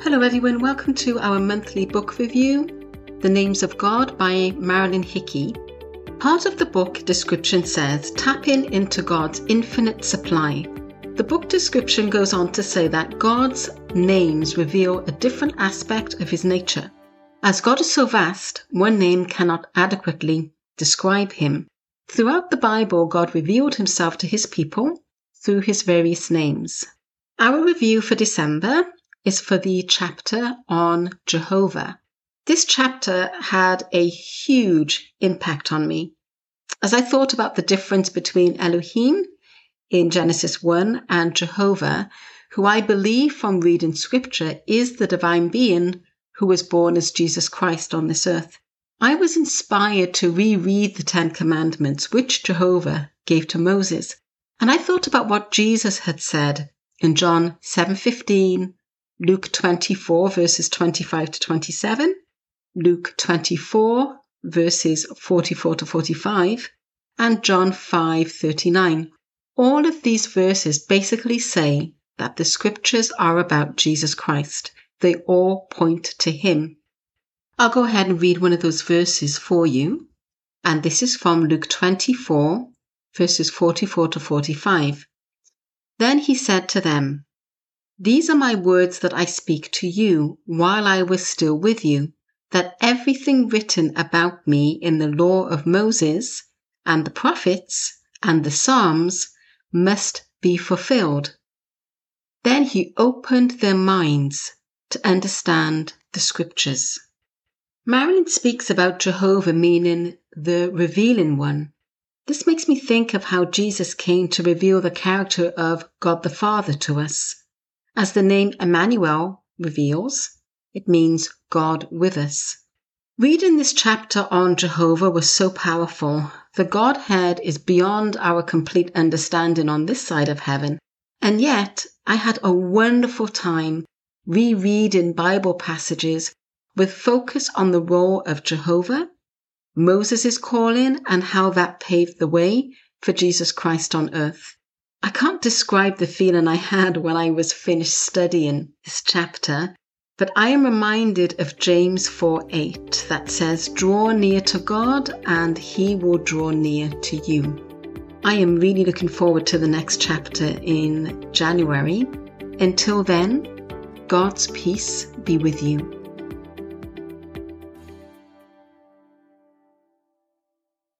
Hello, everyone. Welcome to our monthly book review, The Names of God by Marilyn Hickey. Part of the book description says, tapping into God's infinite supply. The book description goes on to say that God's names reveal a different aspect of his nature. As God is so vast, one name cannot adequately describe him. Throughout the Bible, God revealed himself to his people through his various names. Our review for December is for the chapter on Jehovah. This chapter had a huge impact on me. As I thought about the difference between Elohim in Genesis 1 and Jehovah, who I believe from reading scripture is the divine being who was born as Jesus Christ on this earth. I was inspired to reread the Ten Commandments, which Jehovah gave to Moses. And I thought about what Jesus had said in John 7:15, Luke 24, verses 25 to 27, Luke 24, verses 44 to 45, and John 5, 39. All of these verses basically say that the scriptures are about Jesus Christ. They all point to him. I'll go ahead and read one of those verses for you. And this is from Luke 24, verses 44 to 45. Then he said to them, these are my words that I speak to you while I was still with you, that everything written about me in the law of Moses and the prophets and the Psalms must be fulfilled. Then he opened their minds to understand the scriptures. Marilyn speaks about Jehovah meaning the revealing one. This makes me think of how Jesus came to reveal the character of God the Father to us. As the name Emmanuel reveals, it means God with us. Reading this chapter on Jehovah was so powerful. The Godhead is beyond our complete understanding on this side of heaven. And yet, I had a wonderful time rereading Bible passages with focus on the role of Jehovah, Moses' calling, and how that paved the way for Jesus Christ on earth. I can't describe the feeling I had when I was finished studying this chapter, but I am reminded of James 4 8 that says, Draw near to God and he will draw near to you. I am really looking forward to the next chapter in January. Until then, God's peace be with you.